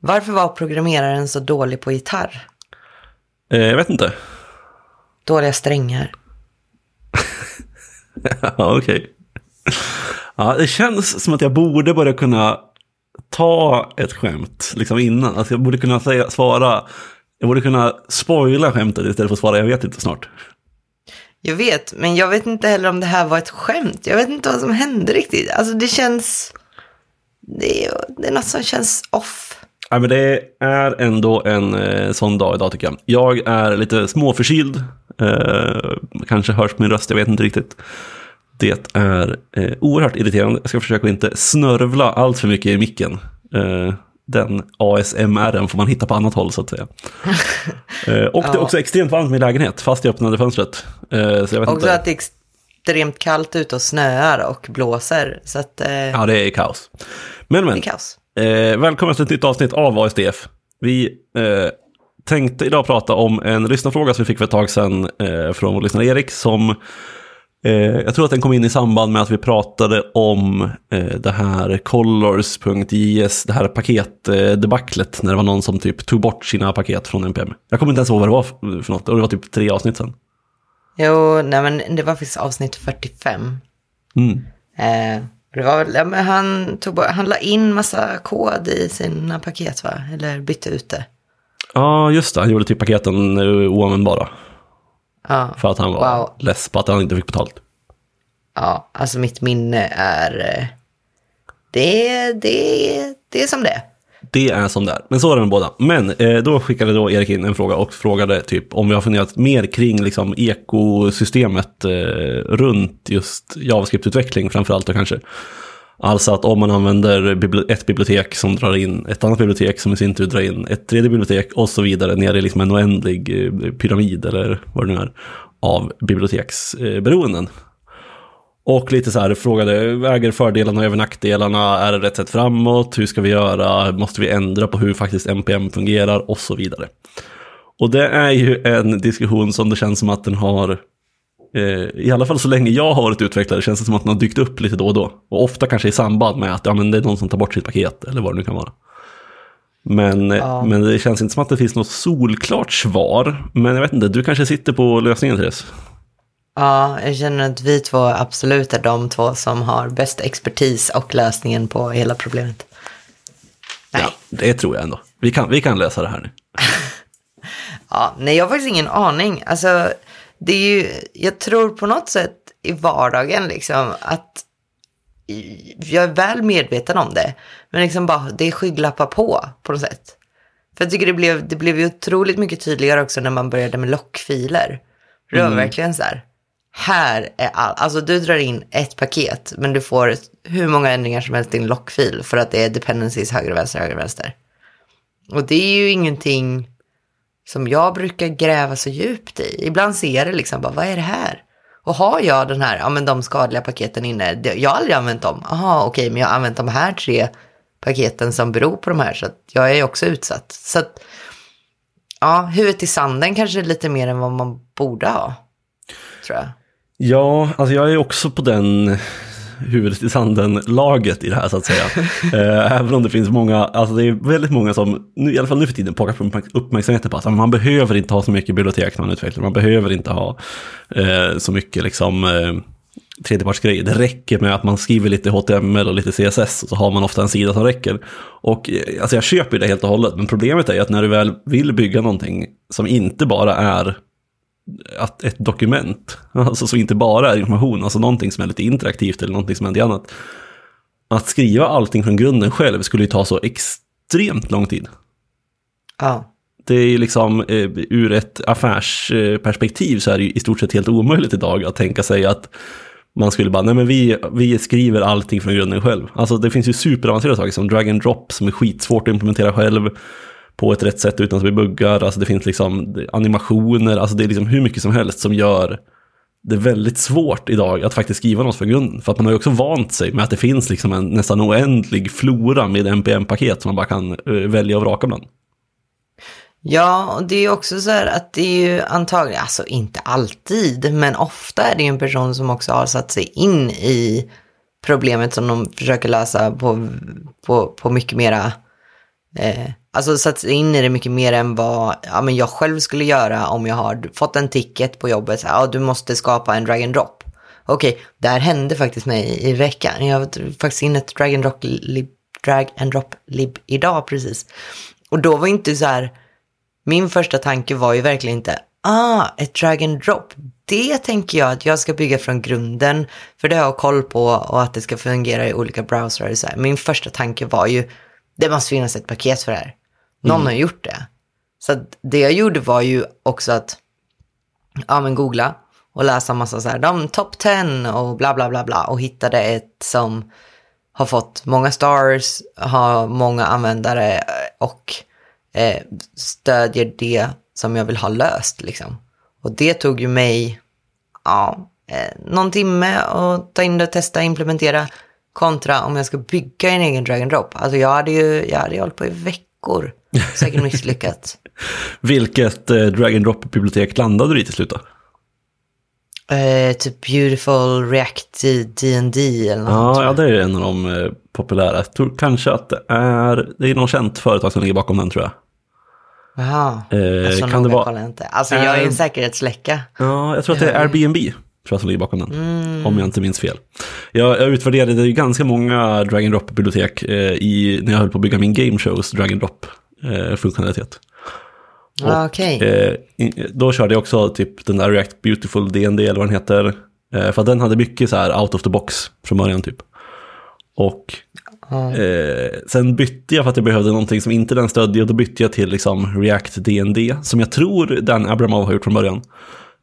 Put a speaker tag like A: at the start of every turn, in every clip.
A: Varför var programmeraren så dålig på gitarr?
B: Eh, jag vet inte.
A: Dåliga strängar.
B: ja, okej. Ja, det känns som att jag borde börja kunna ta ett skämt liksom innan. Alltså jag borde kunna säga, svara, jag borde kunna spoila skämtet istället för att svara jag vet inte snart.
A: Jag vet, men jag vet inte heller om det här var ett skämt. Jag vet inte vad som hände riktigt. Alltså det känns... Det är, det är något som känns off.
B: Ja, men det är ändå en eh, sån dag idag tycker jag. Jag är lite småförkyld. Eh, kanske hörs min röst, jag vet inte riktigt. Det är eh, oerhört irriterande. Jag ska försöka inte snörvla allt för mycket i micken. Eh, den ASMR får man hitta på annat håll så att säga. eh, och det är också extremt varmt i min lägenhet, fast jag öppnade fönstret. Eh, så jag vet
A: också
B: inte.
A: att det är extremt kallt ute och snöar och blåser. Så att eh,
B: Ja, det är kaos. Men,
A: det
B: men.
A: är kaos.
B: Eh, välkommen till ett nytt avsnitt av ASDF. Vi eh, tänkte idag prata om en lyssnarfråga som vi fick för ett tag sedan eh, från vår lyssnare Erik. Som, eh, jag tror att den kom in i samband med att vi pratade om eh, det här colors.js, det här paketdebaclet. när det var någon som typ tog bort sina paket från NPM. Jag kommer inte ens ihåg vad det var för för något, och det var typ tre avsnitt sedan.
A: Jo, nej men det var faktiskt avsnitt 45.
B: Mm.
A: Väl, ja, men han, tog, han la in massa kod i sina paket va? Eller bytte ut det.
B: Ja, just det. Han gjorde typ paketen oanvändbara.
A: Ja,
B: För att han var
A: Wow.
B: less på att han inte fick betalt.
A: ja alltså mitt minne är... eh, Det, det, det är som det är.
B: Det är som det är. Men så är det med båda. Men eh, då skickade då Erik in en fråga och frågade typ om vi har funderat mer kring liksom ekosystemet eh, runt just JavaScript-utveckling framförallt då kanske. Alltså att om man använder ett bibliotek som drar in ett annat bibliotek som i sin tur drar in ett tredje bibliotek och så vidare ner i liksom en oändlig eh, pyramid eller vad det nu är av biblioteksberoenden. Och lite så här frågade, väger fördelarna över nackdelarna? Är det rätt sätt framåt? Hur ska vi göra? Måste vi ändra på hur faktiskt NPM fungerar? Och så vidare. Och det är ju en diskussion som det känns som att den har, eh, i alla fall så länge jag har varit utvecklare, känns det som att den har dykt upp lite då och då. Och ofta kanske i samband med att ja, men det är någon som tar bort sitt paket, eller vad det nu kan vara. Men,
A: Ja.
B: men det känns inte som att det finns något solklart svar. Men jag vet inte, du kanske sitter på lösningen Therese?
A: Ja, jag känner att vi två absolut är de två som har bäst expertis och lösningen på hela problemet. Nej.
B: Ja, det tror jag ändå. Vi kan, vi kan lösa det här nu.
A: Ja, nej, jag har faktiskt ingen aning. Alltså, det är ju, jag tror på något sätt i vardagen liksom att jag är väl medveten om det. Men liksom bara, det är skygglappar på, på något sätt. För jag tycker det blev, det blev ju otroligt mycket tydligare också när man började med lockfiler. Det var verkligen så här, här är allt. Alltså du drar in ett paket, men du får hur många ändringar som helst i din lockfil för att det är dependencies höger, vänster, höger, vänster. Och det är ju ingenting som jag brukar gräva så djupt i. Ibland ser jag det liksom, bara, vad är det här? Och har jag den här, ja men de skadliga paketen inne, jag har aldrig använt dem. Jaha, okej, men jag har använt de här tre paketen som beror på de här, så att jag är ju också utsatt. Så att, ja, huvudet i sanden kanske är lite mer än vad man borde ha, tror jag.
B: Ja, alltså jag är också på den huvudet i sanden-laget i det här så att säga. Eh, Även om det finns många, alltså det är väldigt många som, nu, i alla fall nu för tiden, pockar på uppmärk- uppmärksamheten på att man behöver inte ha så mycket bibliotek när man utvecklar, man behöver inte ha eh, så mycket liksom eh, tredjepartsgrejer. Det räcker med att man skriver lite HTML och lite CSS och så har man ofta en sida som räcker. Och eh, alltså jag köper det helt och hållet, men problemet är att när du väl vill bygga någonting som inte bara är att ett dokument, alltså som inte bara är information, alltså någonting som är lite interaktivt eller någonting som är något annat. Att skriva allting från grunden själv skulle ju ta så extremt lång tid.
A: Ja,
B: Det är ju liksom, eh, ur ett affärsperspektiv så är det ju i stort sett helt omöjligt idag att tänka sig att man skulle bara, nej men vi, vi skriver allting från grunden själv. Alltså det finns ju superavancerade saker som drag and drop som är skitsvårt att implementera själv på ett rätt sätt utan att vi buggar. Alltså det finns liksom animationer, alltså det är liksom hur mycket som helst som gör det väldigt svårt idag att faktiskt skriva något från grunden. För att man har ju också vant sig med att det finns liksom en nästan oändlig flora med NPM-paket som man bara kan eh, välja och vraka bland.
A: Ja, och det är ju också så här att det är ju antagligen, alltså inte alltid, men ofta är det ju en person som också har satt sig in i problemet som de försöker lösa på, på, på mycket mera, eh, alltså satt sig in i det mycket mer än vad ja, men jag själv skulle göra om jag har fått en ticket på jobbet. Så här, ja, du måste skapa en drag and drop. Okej, det här hände faktiskt mig i veckan. Jag har faktiskt in ett drag and drop lib, drag and drop lib idag precis. Och då var inte så här, min första tanke var ju verkligen inte, ah, ett drag and drop. Det tänker jag att jag ska bygga från grunden, för det har jag koll på och att det ska fungera i olika browsrar. Så här. Min första tanke var ju, det måste finnas ett paket för det här. Någon har gjort det. Så det jag gjorde var ju också att, ja men googla och läsa massa så här, de top 10 och bla bla bla bla och hittade ett som har fått många stars, har många användare och eh, stödjer det som jag vill ha löst liksom. Och det tog ju mig, ja, eh, någon timme att ta in det, testa, implementera kontra om jag ska bygga en egen drag and drop. Alltså jag hade ju, jag hade ju hållit på i veckor, säkert misslyckats.
B: Vilket eh, drag and drop-bibliotek landade du i till slut då?
A: Eh, typ Beautiful React D&D eller något.
B: Ja, ja, det är en av de eh, populära. Jag tror kanske att det är, det är något känt företag som ligger bakom den tror jag.
A: Jaha,
B: Eh,
A: så
B: kan det vara-
A: kollar jag inte. Alltså jag är
B: Eh,
A: en säkerhetsläcka.
B: Ja, jag tror att det är Airbnb tror jag som ligger bakom den.
A: Mm.
B: Om jag inte minns fel. Jag, jag utvärderade ju ganska många drag and drop-bibliotek eh, i, när jag höll på att bygga min game shows drag and drop-funktionalitet.
A: Ah, Okej.
B: Eh, då körde jag också typ den där React Beautiful DND eller vad den heter. Eh, för att den hade mycket så här out of the box från början typ. Och eh, sen bytte jag för att jag behövde någonting som inte den stödde och då bytte jag till liksom React DND som jag tror Dan Abramov har gjort från början.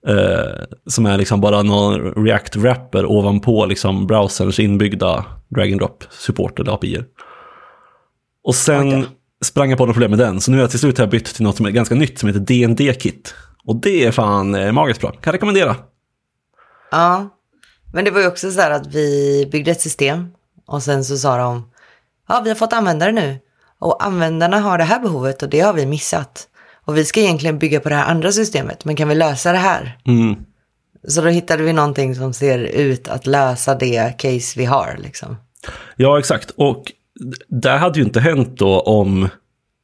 B: Eh, som är liksom bara någon React-wrapper ovanpå liksom browserns inbyggda drag and drop support eller API. Och sen
A: Okej.
B: Sprang jag på något problem med den, så nu har jag till slut har bytt till något som är ganska nytt som heter DND-kit. Och det är fan eh, magiskt bra, kan rekommendera.
A: Ja, men det var ju också så här att vi byggde ett system och sen så sa de, ja vi har fått användare nu och användarna har det här behovet och det har vi missat. Och vi ska egentligen bygga på det här andra systemet, men kan vi lösa det här?
B: Mm.
A: Så då hittade vi någonting som ser ut att lösa det case vi har liksom.
B: Ja, exakt. Och det hade ju inte hänt då om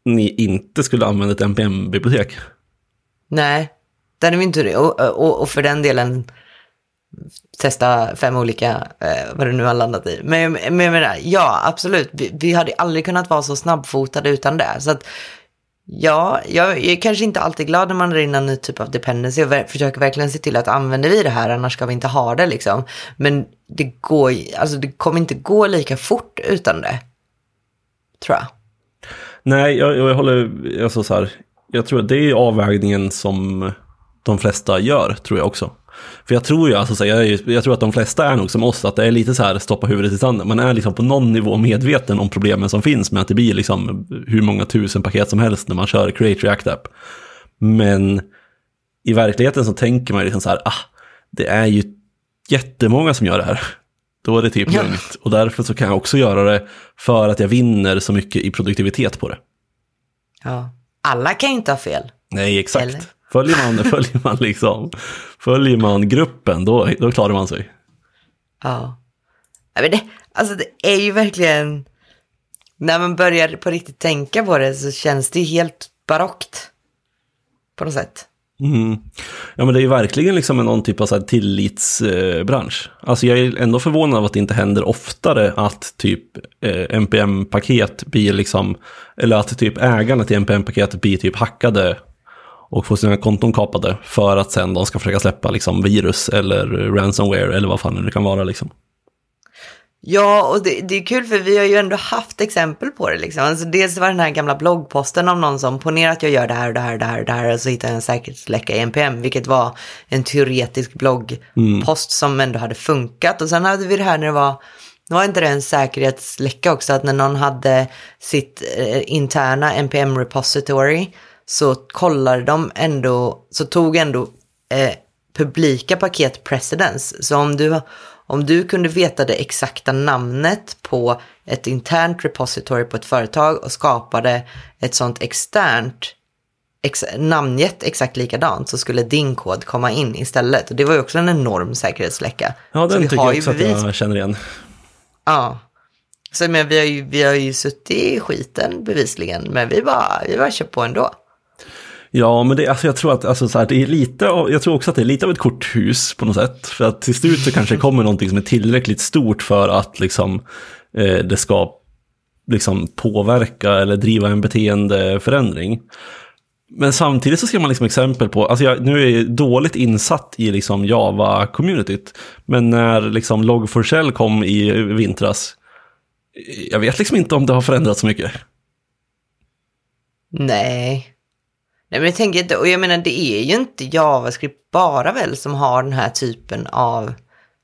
B: ni inte skulle använda ett NPM-bibliotek.
A: Nej, det hade vi inte det. Och, och, och för den delen testa fem olika, eh, vad det nu har landat i. Men, men jag menar, ja, absolut. Vi, vi hade aldrig kunnat vara så snabbfotade utan det. Så att, ja, jag är kanske inte alltid glad när man drar in en ny typ av dependency och ver- försöker verkligen se till att använder vi det här, annars ska vi inte ha det liksom. Men det går, alltså det kommer inte gå lika fort utan det. Tror jag.
B: Nej, jag, jag håller, alltså så här, jag tror att det är avvägningen som de flesta gör, tror jag också. För jag tror ju, alltså så här, jag, jag tror att de flesta är nog som oss, att det är lite så här stoppa huvudet i sanden. Man är liksom på någon nivå medveten om problemen som finns med att det blir liksom hur många tusen paket som helst när man kör Create React App. Men i verkligheten så tänker man ju liksom så här, ah, det är ju jättemånga som gör det här. Då är det typ
A: Ja.
B: lugnt. Och därför så kan jag också göra det för att jag vinner så mycket i produktivitet på det.
A: Ja. Alla kan ju inte ha fel.
B: Nej, exakt.
A: Eller?
B: Följer man, följer man liksom, följer man gruppen, då, då klarar man sig.
A: Ja. Men det, alltså det är ju verkligen, när man börjar på riktigt tänka på det så känns det ju helt barockt. På något sätt.
B: Mm. Ja, men det är ju verkligen liksom någon typ av så här tillitsbransch. Alltså jag är ändå förvånad av att det inte händer oftare att typ eh, NPM-paket blir liksom, eller att typ ägarna till NPM-paketet blir typ hackade och får sina konton kapade för att sen de ska försöka släppa liksom virus eller ransomware eller vad fan det kan vara liksom.
A: Ja, och det, det är kul för vi har ju ändå haft exempel på det liksom. Alltså dels var den här gamla bloggposten om någon som ponerar att jag gör det här och det här och det här och det här och så hittar jag en säkerhetsläcka i NPM, vilket var en teoretisk bloggpost som ändå hade funkat. Och sen hade vi det här när det var, det var inte det en säkerhetsläcka också, att när någon hade sitt eh, interna NPM repository så kollade de ändå, så tog ändå eh, publika paket precedence. Så om du, om du kunde veta det exakta namnet på ett internt repository på ett företag och skapade ett sånt externt ex, namngett exakt likadant så skulle din kod komma in istället. Och det var ju också en enorm säkerhetsläcka.
B: Ja, den tycker jag också att jag känner igen.
A: Ja. Så men vi har ju, vi har ju suttit i skiten bevisligen, men vi bara, vi bara kör på ändå.
B: Ja, men det, alltså jag tror att alltså, så här, det är lite, jag tror också att det är lite av ett korthus på något sätt. För att till slut så kanske det kommer någonting som är tillräckligt stort för att liksom, eh, det ska liksom, påverka eller driva en beteendeförändring. Men samtidigt så ser man liksom exempel på, alltså jag, nu är jag dåligt insatt i liksom Java-communityt, men när liksom Log4Shell kom i vintras, jag vet liksom inte om det har förändrats så mycket.
A: Nej. Nej men jag tänker inte, och jag menar det är ju inte JavaScript bara väl som har den här typen av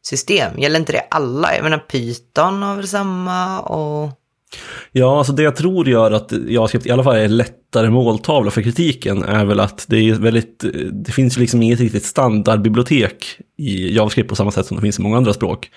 A: system. Gäller inte det alla? Jag menar Python har väl samma och...
B: Ja, alltså det jag tror gör att JavaScript i alla fall är lättare måltavla för kritiken är väl att det är väldigt, det finns ju liksom inget riktigt standardbibliotek i JavaScript på samma sätt som det finns i många andra språk.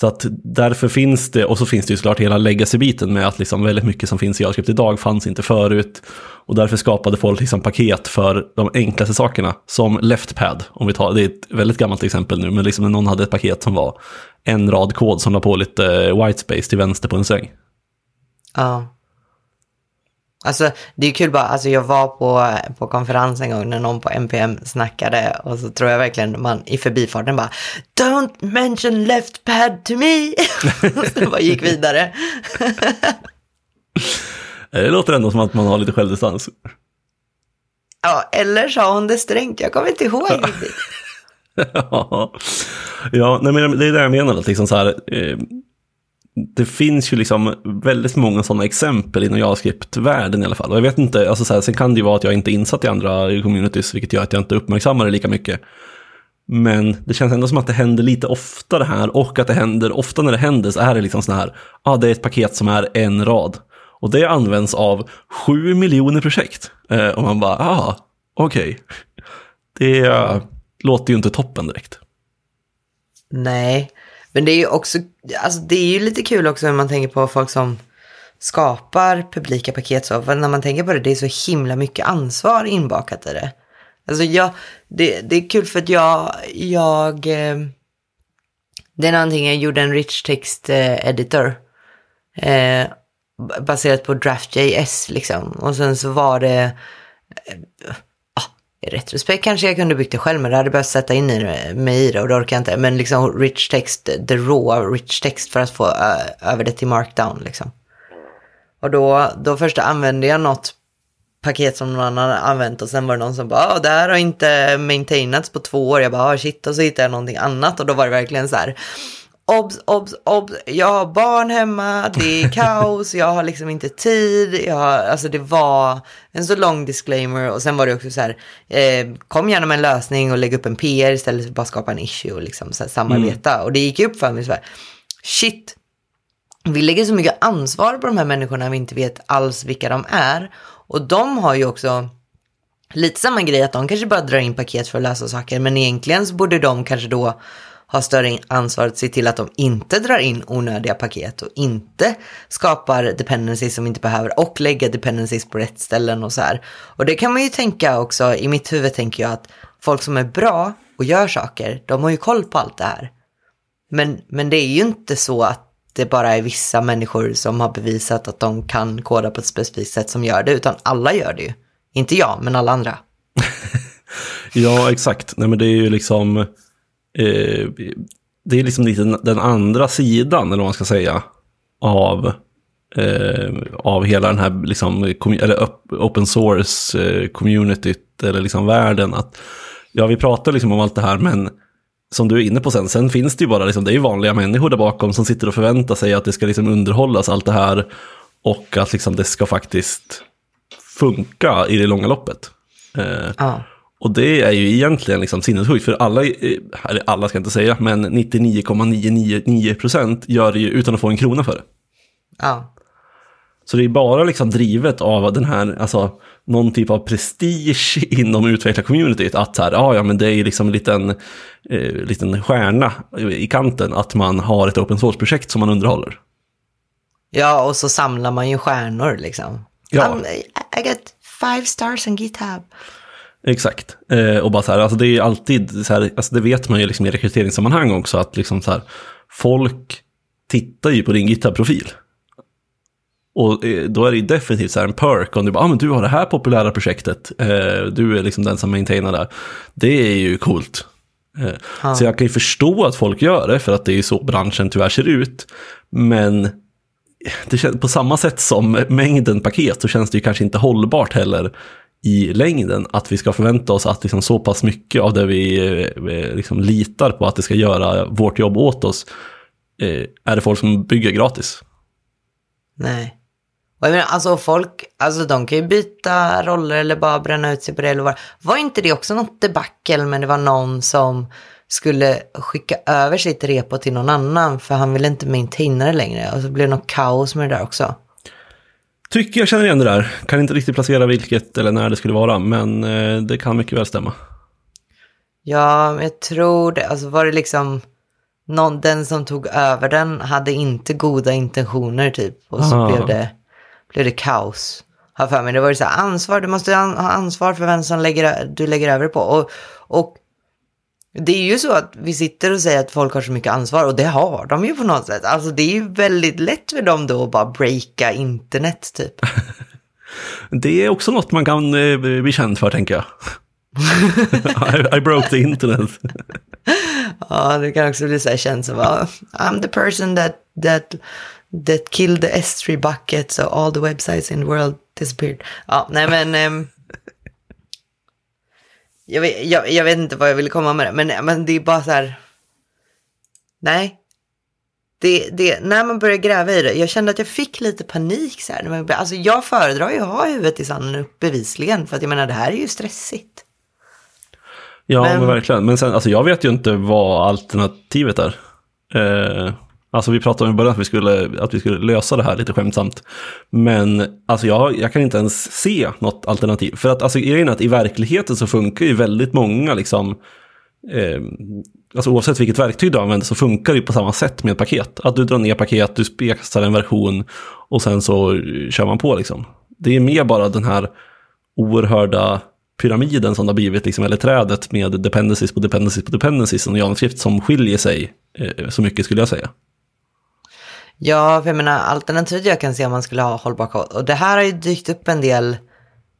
B: Så att därför finns det, och så finns det ju såklart hela legacy-biten med att liksom väldigt mycket som finns i JavaScript idag fanns inte förut. Och därför skapade folk liksom paket för de enklaste sakerna, som LeftPad. Om vi tar, det är ett väldigt gammalt exempel nu, men liksom när någon hade ett paket som var en rad kod som la på lite whitespace till vänster på en säng.
A: Ja. Alltså det är kul bara, alltså jag var på, på konferens en gång när någon på NPM snackade och så tror jag verkligen man i förbifarten bara Don't mention left pad to me! och så bara gick vidare.
B: det låter ändå som att man har lite självdistans.
A: Ja, eller sa hon det strängt, jag kommer inte ihåg riktigt.
B: ja, nej, men det är det jag menar, liksom så här, eh, det finns ju liksom väldigt många sådana exempel inom JavaScript-världen i alla fall. Och jag vet inte, alltså så här, sen kan det ju vara att jag inte är insatt i andra communities, vilket gör att jag inte uppmärksammar det lika mycket. Men det känns ändå som att det händer lite oftare här och att det händer, ofta när det händer så är det liksom sådana här, ja ah, det är ett paket som är en rad. Och det används av sju miljoner projekt. Eh, och man bara, ah, okej. Okay. Det uh, låter ju inte toppen direkt.
A: Nej, men det är ju också, alltså det är ju lite kul också när man tänker på folk som skapar publika paket så. För när man tänker på det, det är så himla mycket ansvar inbakat i det. Alltså jag, det, det är kul för att jag, jag, eh, det är någonting, jag gjorde en rich text eh, editor. Eh, baserat på Draft.js liksom. Och sen så var det, eh, i retrospekt kanske jag kunde byggt det själv, men det hade behövt sätta in mig i det och det orkar jag inte. Men liksom rich text, the raw rich text för att få eh, över det till markdown liksom. Och då, då först använde jag något paket som någon annan använt och sen var det någon som bara, ah, det här har inte maintainats på två år. Jag bara, ah, shit, och så hittade jag någonting annat och då var det verkligen så här, obs, obs, obs, jag har barn hemma, det är kaos, jag har liksom inte tid, jag har, alltså det var en så lång disclaimer och sen var det också så här, eh, kom gärna med en lösning och lägg upp en PR istället för att bara skapa en issue och liksom så här, samarbeta. Mm. Och det gick upp för mig så här, shit, vi lägger så mycket ansvar på de här människorna vi inte vet alls vilka de är. Och de har ju också lite samma grej att de kanske bara drar in paket för att lösa saker, men egentligen så borde de kanske då har större ansvar att se till att de inte drar in onödiga paket och inte skapar dependencies som inte behöver och lägga dependencies på rätt ställen och så här. Och det kan man ju tänka också, i mitt huvud tänker jag att folk som är bra och gör saker, de har ju koll på allt det här. Men, men det är ju inte så att det bara är vissa människor som har bevisat att de kan koda på ett specifikt sätt som gör det, utan alla gör det ju. Inte jag, men alla andra.
B: ja, exakt. Nej, men det är ju liksom eh, det är liksom lite den andra sidan, eller vad man ska säga, av, eh, av hela den här liksom, eller open source-communityt, eh, eller liksom världen. Att, ja, vi pratar liksom om allt det här, men som du är inne på sen, sen finns det ju bara, liksom, det är ju vanliga människor där bakom som sitter och förväntar sig att det ska liksom underhållas allt det här och att liksom det ska faktiskt funka i det långa loppet. Eh, ja. Och det är ju egentligen liksom sinnessjukt, för alla, eh, eller alla ska jag inte säga, men 99,999% gör det ju utan att få en krona för det.
A: Ja.
B: Så det är bara liksom drivet av den här, alltså någon typ av prestige inom utvecklarcommunityt. Att så här, ja, ja men det är liksom en liten, eh, liten stjärna i kanten att man har ett open source-projekt som man underhåller.
A: Ja, och så samlar man ju stjärnor liksom. Ja. Um, I got five stars on GitHub.
B: Exakt. Eh, och bara så här, alltså det är alltid så här, alltså det vet man ju liksom i rekryteringssammanhang också, att liksom så här, folk tittar ju på din GitHub-profil. Och eh, då är det ju definitivt så här en perk om du bara, ah, men du har det här populära projektet, eh, du är liksom den som maintainar det. Det är ju coolt. Eh,
A: Ja.
B: Så jag kan ju förstå att folk gör det, för att det är ju så branschen tyvärr ser ut. Men det känns, på samma sätt som mängden paket så känns det ju kanske inte hållbart heller i längden att vi ska förvänta oss att liksom så pass mycket av det vi eh, liksom litar på att det ska göra vårt jobb åt oss eh, är det folk som bygger gratis.
A: Nej. Och jag menar, alltså folk, alltså de kan ju byta roller eller bara bränna ut sig på det eller vad. Var inte det också något debacle men det var någon som skulle skicka över sitt repo till någon annan för han ville inte maintaina det längre och så blev det något kaos med det där också.
B: Tycker jag känner igen det där. Kan inte riktigt placera vilket eller när det skulle vara, men eh, det kan mycket väl stämma.
A: Ja, jag tror det. Alltså var det liksom någon, den som tog över den hade inte goda intentioner typ. Och så
B: Ah.
A: blev, det, blev det kaos. Har för mig. Det var ju så här, ansvar, du måste ha ansvar för vem som lägger, du lägger över på. Och, och det är ju så att vi sitter och säger att folk har så mycket ansvar och det har de ju på något sätt. Alltså det är ju väldigt lätt för dem då att bara breaka internet typ.
B: Det är också något man kan eh, bli känd för, tänker jag. I, I broke the internet.
A: Ja, det kan också bli så här känt som bara, I'm the person that, that, that killed the S3 bucket so all the websites in the world disappeared. Ja, nej men... ehm, jag, vet, jag, jag vet inte vad jag ville komma med det, men, men det är bara så här... Nej. Det, det, när man börjar gräva i det, jag kände att jag fick lite panik så här. När man, började- alltså jag föredrar ju att ha huvudet i sanden bevisligen, för att jag menar det här är ju stressigt.
B: Ja, men,
A: Men-
B: verkligen. Men sen, alltså jag vet ju inte vad alternativet är. Eh, alltså vi pratade om i början att vi, skulle, att vi skulle lösa det här lite skämtsamt. Men alltså jag, jag kan inte ens se något alternativ. För att alltså, grejen är att i verkligheten så funkar ju väldigt många liksom eh, alltså oavsett vilket verktyg du använder så funkar det ju på samma sätt med ett paket. Att du drar ner paket, du spexar en version och sen så kör man på liksom. Det är mer bara den här oerhörda pyramiden som det har blivit, liksom, eller trädet med dependencies på dependencies på dependencies och JavaScript som skiljer sig eh, så mycket skulle jag säga.
A: Ja, för jag menar alternativet jag kan se om man skulle ha hållbar kod. Och det här har ju dykt upp en del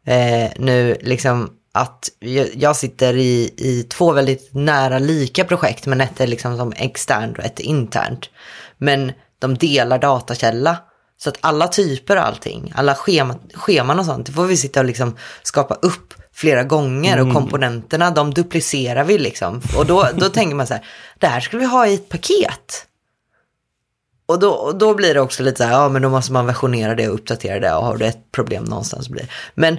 A: eh, nu, liksom att jag, sitter i, i två väldigt nära lika projekt, men ett är liksom som externt och ett internt. Men de delar datakälla. Så att alla typer och allting, alla schema, scheman och sånt, det får vi sitta och liksom skapa upp flera gånger och komponenterna, de duplicerar vi liksom. Och då, då tänker man så här, det här skulle vi ha i ett paket. Och då, och då blir det också lite så här, ja men då måste man versionera det och uppdatera det och har du ett problem någonstans blir. Men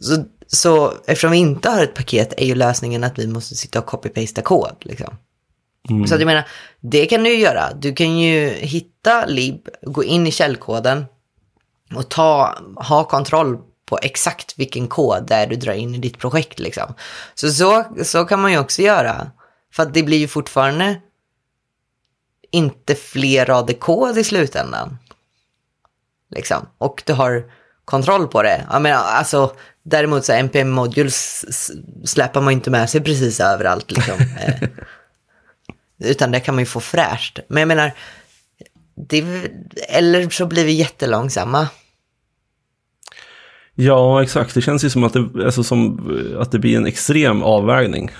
A: så, så eftersom vi inte har ett paket är ju lösningen att vi måste sitta och copy-pasta kod. Liksom. Så att jag menar, det kan du ju göra. Du kan ju hitta lib, gå in i källkoden och ta, ha kontroll på exakt vilken kod det är du drar in i ditt projekt. Liksom. Så, så så kan man ju också göra. För att det blir ju fortfarande inte fler rader kod i slutändan. Liksom. Och du har kontroll på det. Jag menar, alltså, däremot så npm modules släpar man inte med sig precis överallt. Liksom. Eh, Utan det kan man ju få fräscht. Men jag menar, det, eller så blir vi jättelångsamma.
B: Ja, exakt. Det känns ju som att det, alltså som, att det blir en extrem avvägning.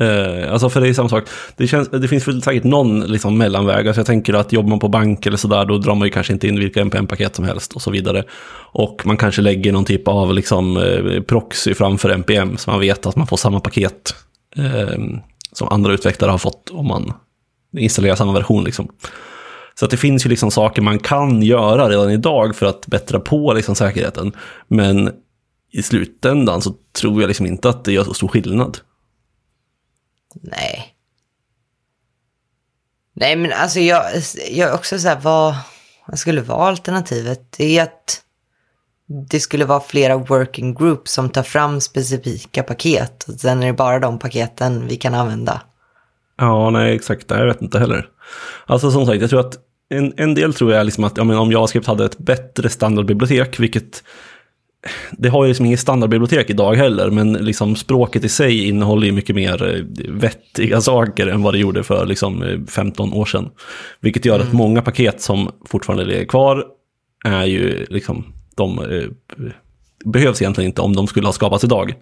B: Eh, alltså för det är samma sak. Det, känns, det finns väl säkert någon liksom mellanväg. Alltså jag tänker att jobbar man på bank eller sådär, då drar man ju kanske inte in vilka NPM-paket som helst och så vidare. Och man kanske lägger någon typ av liksom, eh, proxy framför NPM, så man vet att man får samma paket eh, som andra utvecklare har fått om man installerar samma version. Liksom. Så att det finns ju liksom saker man kan göra redan idag för att bättra på liksom säkerheten. Men i slutändan så tror jag liksom inte att det gör så stor skillnad.
A: Nej. Nej, men alltså jag, jag är också så här, vad, vad skulle vara alternativet? Det är att det skulle vara flera working groups som tar fram specifika paket. Och sen är det bara de paketen vi kan använda.
B: Ja, nej, exakt. Nej, Jag vet inte heller. Alltså som sagt, jag tror att en, en del tror jag liksom att ja, men om JavaScript hade ett bättre standardbibliotek, vilket det har ju liksom inget standardbibliotek idag heller, men liksom språket i sig innehåller ju mycket mer eh, vettiga saker än vad det gjorde för liksom eh, 15 år sedan. Vilket gör att många paket som fortfarande ligger kvar är ju liksom, de eh, behövs egentligen inte om de skulle ha skapats idag.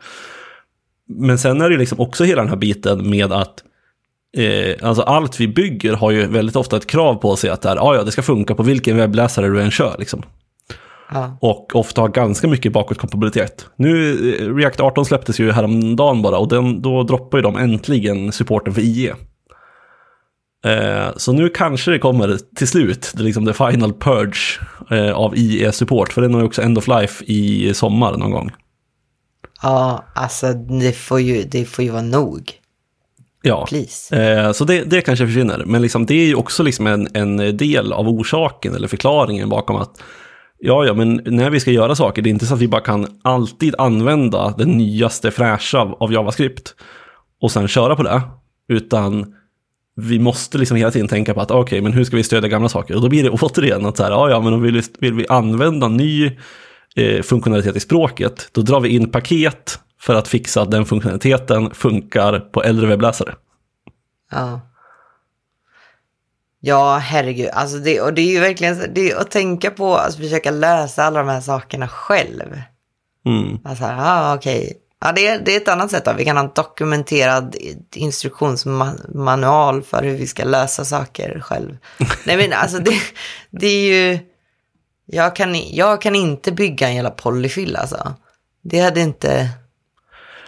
B: Men sen är det liksom också hela den här biten med att eh, alltså allt vi bygger har ju väldigt ofta ett krav på sig att det, här, ah, ja, det ska funka på vilken webbläsare du än kör. Liksom.
A: Ja.
B: Och ofta har ganska mycket bakåtkompatibilitet. Nu, eh, React 18 släpptes ju häromdagen bara och den, då droppar ju de äntligen supporten för IE. Eh, så nu kanske det kommer till slut, det, liksom the final purge eh, av IE-support. För den har ju också end of life i sommar någon gång.
A: Ja, alltså det får ju, det får ju vara nog.
B: Ja, eh, så det, det kanske försvinner. Men liksom, det är ju också liksom en, en del av orsaken eller förklaringen bakom att Ja, ja, men när vi ska göra saker, det är inte så att vi bara kan alltid använda den nyaste fräscha av, JavaScript och sen köra på det. Utan vi måste liksom hela tiden tänka på att okej, men hur ska vi stödja gamla saker? Och då blir det återigen att så här, ja, ja, men om vi vill, vill vi använda ny eh, funktionalitet i språket, då drar vi in paket för att fixa att den funktionaliteten funkar på äldre webbläsare.
A: Ja. Ja, herregud. Alltså det, och det är ju verkligen det att tänka på att försöka lösa alla de här sakerna själv.
B: Mm.
A: Alltså, ja, okej. Ja, det är, det är ett annat sätt. Då. Vi kan ha en dokumenterad instruktionsmanual för hur vi ska lösa saker själv. Nej, men alltså det, det är ju... Jag kan, jag kan inte bygga en jävla polyfill alltså. Det hade inte...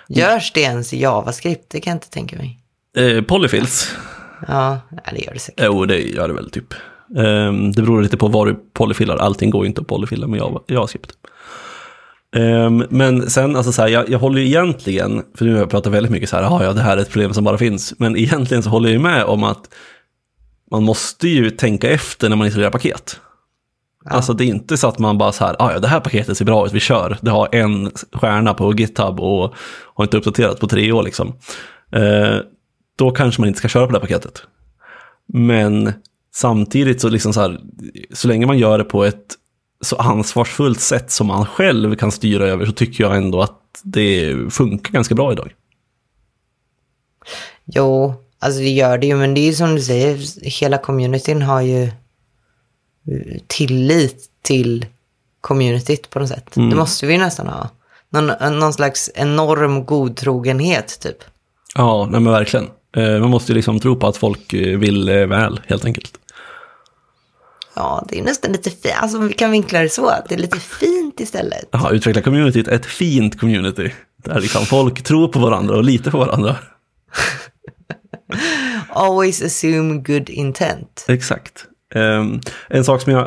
A: Görs det ens i JavaScript? Det kan jag inte tänka mig.
B: Eh, polyfills,
A: Ja, ja, det gör det säkert.
B: jo det gör det väl typ. Ehm, det beror lite på vad du polyfillar, allting går ju inte att polyfilla med Java- JavaScript. Ehm, men sen, alltså så här, jag, jag håller ju egentligen, för nu har jag pratat väldigt mycket så här, "Ah, ja det här är ett problem som bara finns, men egentligen så håller jag ju med om att man måste ju tänka efter när man installerar paket. Alltså det är inte så att man bara så här, ah, ja det här paketet ser bra ut, vi kör. Det har en stjärna på GitHub och har inte uppdaterats på tre år liksom. Eh, då kanske man inte ska köra på det här paketet. Men samtidigt så liksom så här, så länge man gör det på ett så ansvarsfullt sätt som man själv kan styra över så tycker jag ändå att det funkar ganska bra idag.
A: Jo, alltså det gör det ju, men det är ju som du säger, hela communityn har ju eh, tillit till communityt på något sätt. Det måste vi ju nästan ha. Någon, någon slags enorm godtrogenhet typ.
B: Ja, nej men verkligen. Eh, man måste ju liksom tro på att folk eh, vill eh, väl, helt enkelt.
A: Ja, det är nästan lite fint, alltså vi kan vinkla det så, att det är lite fint istället.
B: Jaha, utveckla communityt, ett fint community. Där liksom folk tror på varandra och litar på varandra.
A: Always assume good intent.
B: Exakt. Ehm, en sak som jag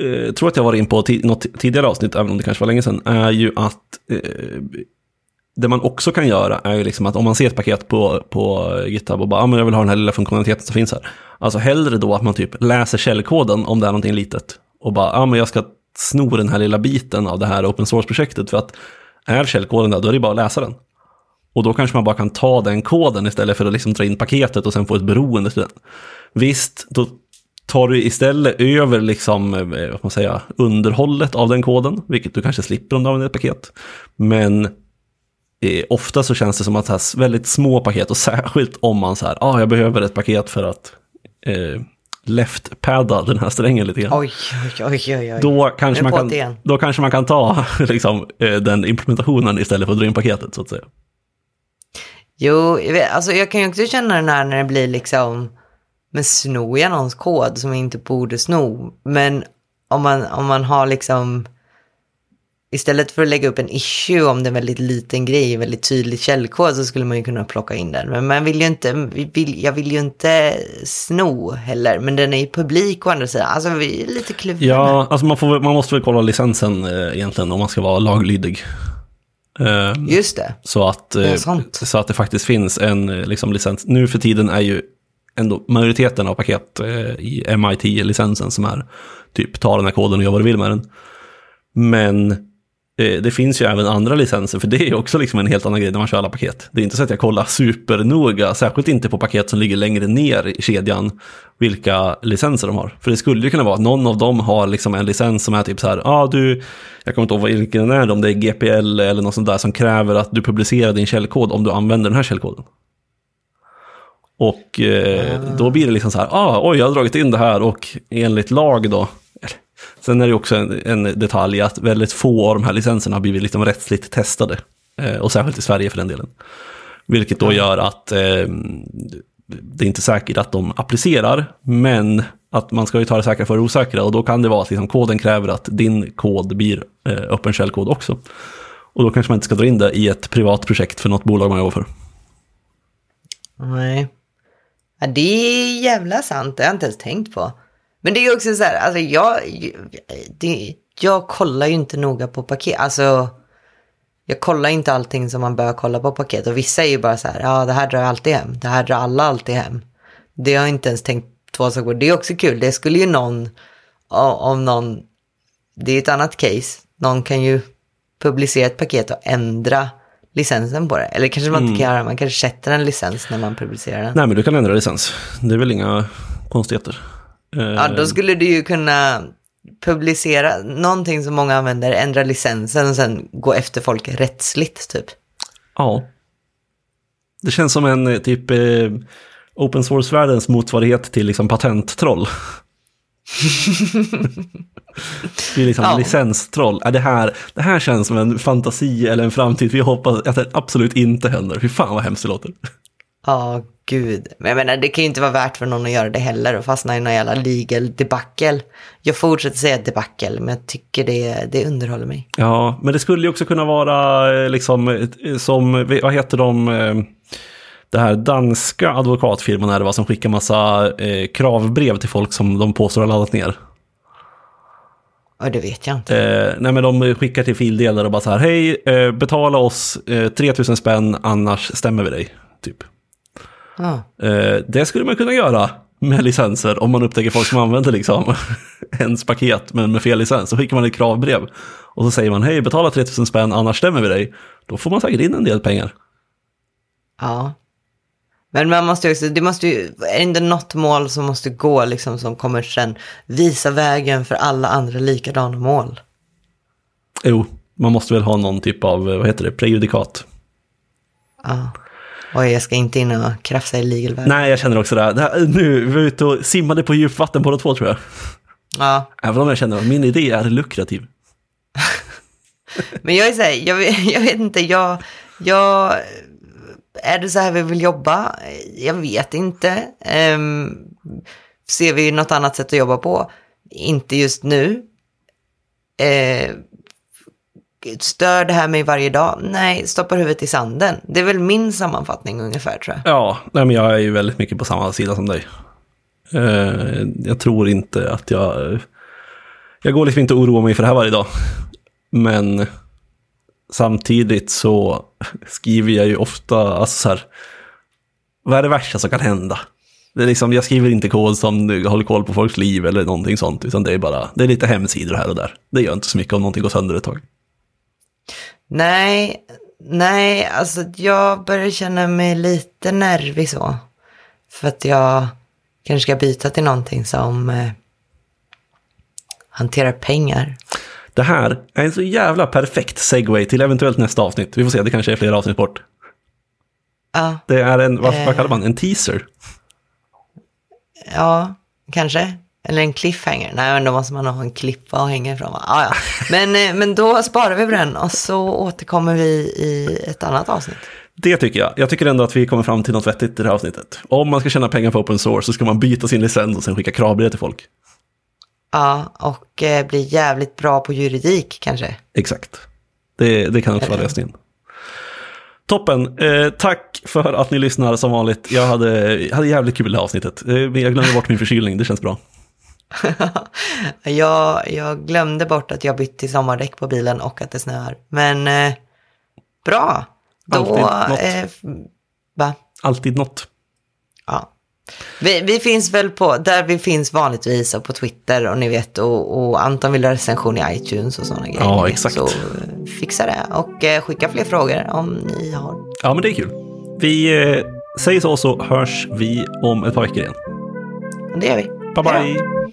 B: eh, tror att jag var in på i något tidigare avsnitt, även om det kanske var länge sedan, är ju att eh, det man också kan göra är ju liksom att om man ser ett paket på, på GitHub och bara, ah, men jag vill ha den här lilla funktionaliteten som finns här. Alltså hellre då att man typ läser källkoden om det är någonting litet och bara, ah, men jag ska sno den här lilla biten av det här open source-projektet för att är källkoden där, då är det bara att läsa den. Och då kanske man bara kan ta den koden istället för att liksom dra in paketet och sen få ett beroende till den. Visst, då tar du istället över liksom, eh, vad man säga, underhållet av den koden, vilket du kanske slipper om du använder ett paket. Men eh, ofta så känns det som att så här, väldigt små paket, och särskilt om man så här, ah, jag behöver ett paket för att eh, left-padda den här strängen lite grann.
A: Oj, oj, oj, oj.
B: Då kanske, man
A: det
B: kan,
A: igen.
B: då kanske man kan ta liksom, eh, den implementationen istället för att dra in paketet så att säga.
A: Jo, jag vet, alltså jag kan ju också känna den här när det blir liksom, men snor jag någons kod som jag inte borde sno? Men om man, om man har liksom, istället för att lägga upp en issue om det är en väldigt liten grej, väldigt tydlig källkod, så skulle man ju kunna plocka in den. Men man vill ju inte, vill, jag vill ju inte sno heller, men den är ju publik å andra sidan. Alltså vi är lite kluvna.
B: Ja, alltså man, får, man måste väl kolla licensen eh, egentligen om man ska vara laglydig. Eh,
A: Just det.
B: så, att, eh,
A: Ja,
B: så att det faktiskt finns en eh, liksom, licens. Nu för tiden är ju ändå majoriteten av paket eh, i MIT-licensen som är typ ta den här koden och gör vad du vill med den. Men eh, det finns ju även andra licenser, för det är också liksom en helt annan grej när man kör alla paket. Det är inte så att jag kollar supernoga, särskilt inte på paket som ligger längre ner i kedjan, vilka licenser de har. För det skulle ju kunna vara att någon av dem har liksom en licens som är typ så här, ja ah, du, jag kommer inte ihåg vilken den är, om det är GPL eller något sånt där som kräver att du publicerar din källkod om du använder den här källkoden. Och eh, då blir det liksom så här, ah, oj, jag har dragit in det här och enligt lag då, Sen är det också en, en detalj att väldigt få av de här licenserna har blivit liksom rättsligt testade. Eh, och särskilt i Sverige för den delen. Vilket då gör att eh, det är inte säkert att de applicerar, men att man ska ju ta det säkra för det osäkra och då kan det vara att liksom koden kräver att din kod blir eh, öppen källkod också. Och då kanske man inte ska dra in det i ett privat projekt för något bolag man jobbar för.
A: Nej. Ja, det är jävla sant, det har jag inte ens tänkt på. Men det är också så här, alltså jag, det, jag kollar ju inte noga på paket. Alltså, jag kollar inte allting som man bör kolla på paket. Och vissa är ju bara så här, ja det här drar jag alltid hem, det här drar alla alltid hem. Det har jag inte ens tänkt två saker på. Det är också kul, det skulle ju någon, om någon, det är ett annat case, någon kan ju publicera ett paket och ändra licensen på det. Eller kanske man inte kan göra, man kanske sätter en licens när man publicerar den.
B: Nej, men du kan ändra licens. Det är väl inga konstigheter.
A: Ja, då skulle du ju kunna publicera någonting som många använder, ändra licensen och sen gå efter folk rättsligt typ.
B: Ja. Det känns som en eh, typ eh, open source-världens motsvarighet till liksom patenttroll. det är liksom
A: Ja.
B: licenstroll. Det, här, det här känns som en fantasi eller en framtid. Vi hoppas att det absolut inte händer. Fy fan vad hemskt det låter.
A: Ja, gud. Men jag menar, det kan ju inte vara värt för någon att göra det heller och fastna i någon jävla legal debacle. Jag fortsätter säga debacle, men jag tycker det, det underhåller mig.
B: Ja, men det skulle ju också kunna vara eh, liksom eh, som, vad heter de, eh, det här danska advokatfirman är det va, som skickar massa eh, kravbrev till folk som de påstår har laddat ner.
A: Och det vet jag inte.
B: Eh, nej men de skickar till fildelare och bara så här, hej, eh, betala oss eh, 3000 spänn annars stämmer vi dig. Typ.
A: Ja.
B: Eh, det skulle man kunna göra med licenser om man upptäcker folk som använder liksom ens paket men med fel licens. Så skickar man ett kravbrev och så säger man hej betala 3000 spänn annars stämmer vi dig. Då får man säkert in en del pengar.
A: ja. Men man måste ju också, det måste ju, är det inte något mål som måste gå liksom som kommer sen visa vägen för alla andra likadana mål?
B: Jo, man måste väl ha någon typ av, eh, vad heter det, prejudikat.
A: Ja. Och jag ska inte in och krafsa i legal världen.
B: Nej, jag känner också det. Det här, nu, vi var ute och simmade på djupvatten båda två tror jag.
A: Ja.
B: Även om jag känner att min idé är lukrativ.
A: Men jag är så här, jag, vet- jag vet inte, jag, jag, är det så här vi vill jobba? Jag vet inte. Ehm, ser vi något annat sätt att jobba på? Inte just nu. Eh, stör det här mig varje dag? Nej, stoppar huvudet i sanden. Det är väl min sammanfattning ungefär tror jag.
B: Ja, nej, men jag är ju väldigt mycket på samma sida som dig. Eh, jag tror inte att jag... Jag går liksom inte och oroar mig för det här varje dag. Men samtidigt så skriver jag ju ofta, alltså så här, vad är det värsta som kan hända? Det är liksom, jag skriver inte kod som håller koll på folks liv eller någonting sånt, utan det är bara, det är lite hemsidor här och där. Det gör inte så mycket om någonting går sönder ett tag.
A: Nej, nej, alltså jag börjar känna mig lite nervig så. För att jag kanske ska byta till någonting som eh, hanterar pengar.
B: Det här är en så jävla perfekt segway till eventuellt nästa avsnitt. Vi får se, det kanske är flera avsnitt bort.
A: Ja,
B: Det är en, vad,
A: Eh.
B: vad kallar man, en teaser?
A: ja, kanske. Eller en cliffhanger. Nej, men då måste man ha en klippa att hänga ifrån. va? Ja. Men, eh, men då sparar vi på den och så återkommer vi i ett annat avsnitt.
B: Det tycker jag. Jag tycker ändå att vi kommer fram till något vettigt i det här avsnittet. Om man ska tjäna pengar på open source så ska man byta sin licens och sen skicka kravbrev till folk.
A: Ja, och eh, bli jävligt bra på juridik kanske.
B: Exakt. Det, det kan också vara lösningen. Toppen. Eh, tack för att ni lyssnar som vanligt. Jag hade, hade jävligt kul i det här avsnittet. Eh, jag glömde bort min förkylning, det känns bra.
A: jag, jag glömde bort att jag bytt till sommardäck på bilen och att det snöar. Men eh, bra. Då,
B: Alltid något.
A: eh, va?
B: Alltid något.
A: Ja. Vi, vi finns väl på, där vi finns vanligtvis och på Twitter och ni vet och, och Anton vill ha recension i iTunes och sådana grejer.
B: Ja, exakt.
A: Så eh, fixa det och eh, skicka fler frågor om ni har.
B: Ja, men det är kul. Vi eh, säger så så hörs vi om ett par veckor igen.
A: Det gör vi.
B: Bye
A: Hej då.
B: bye!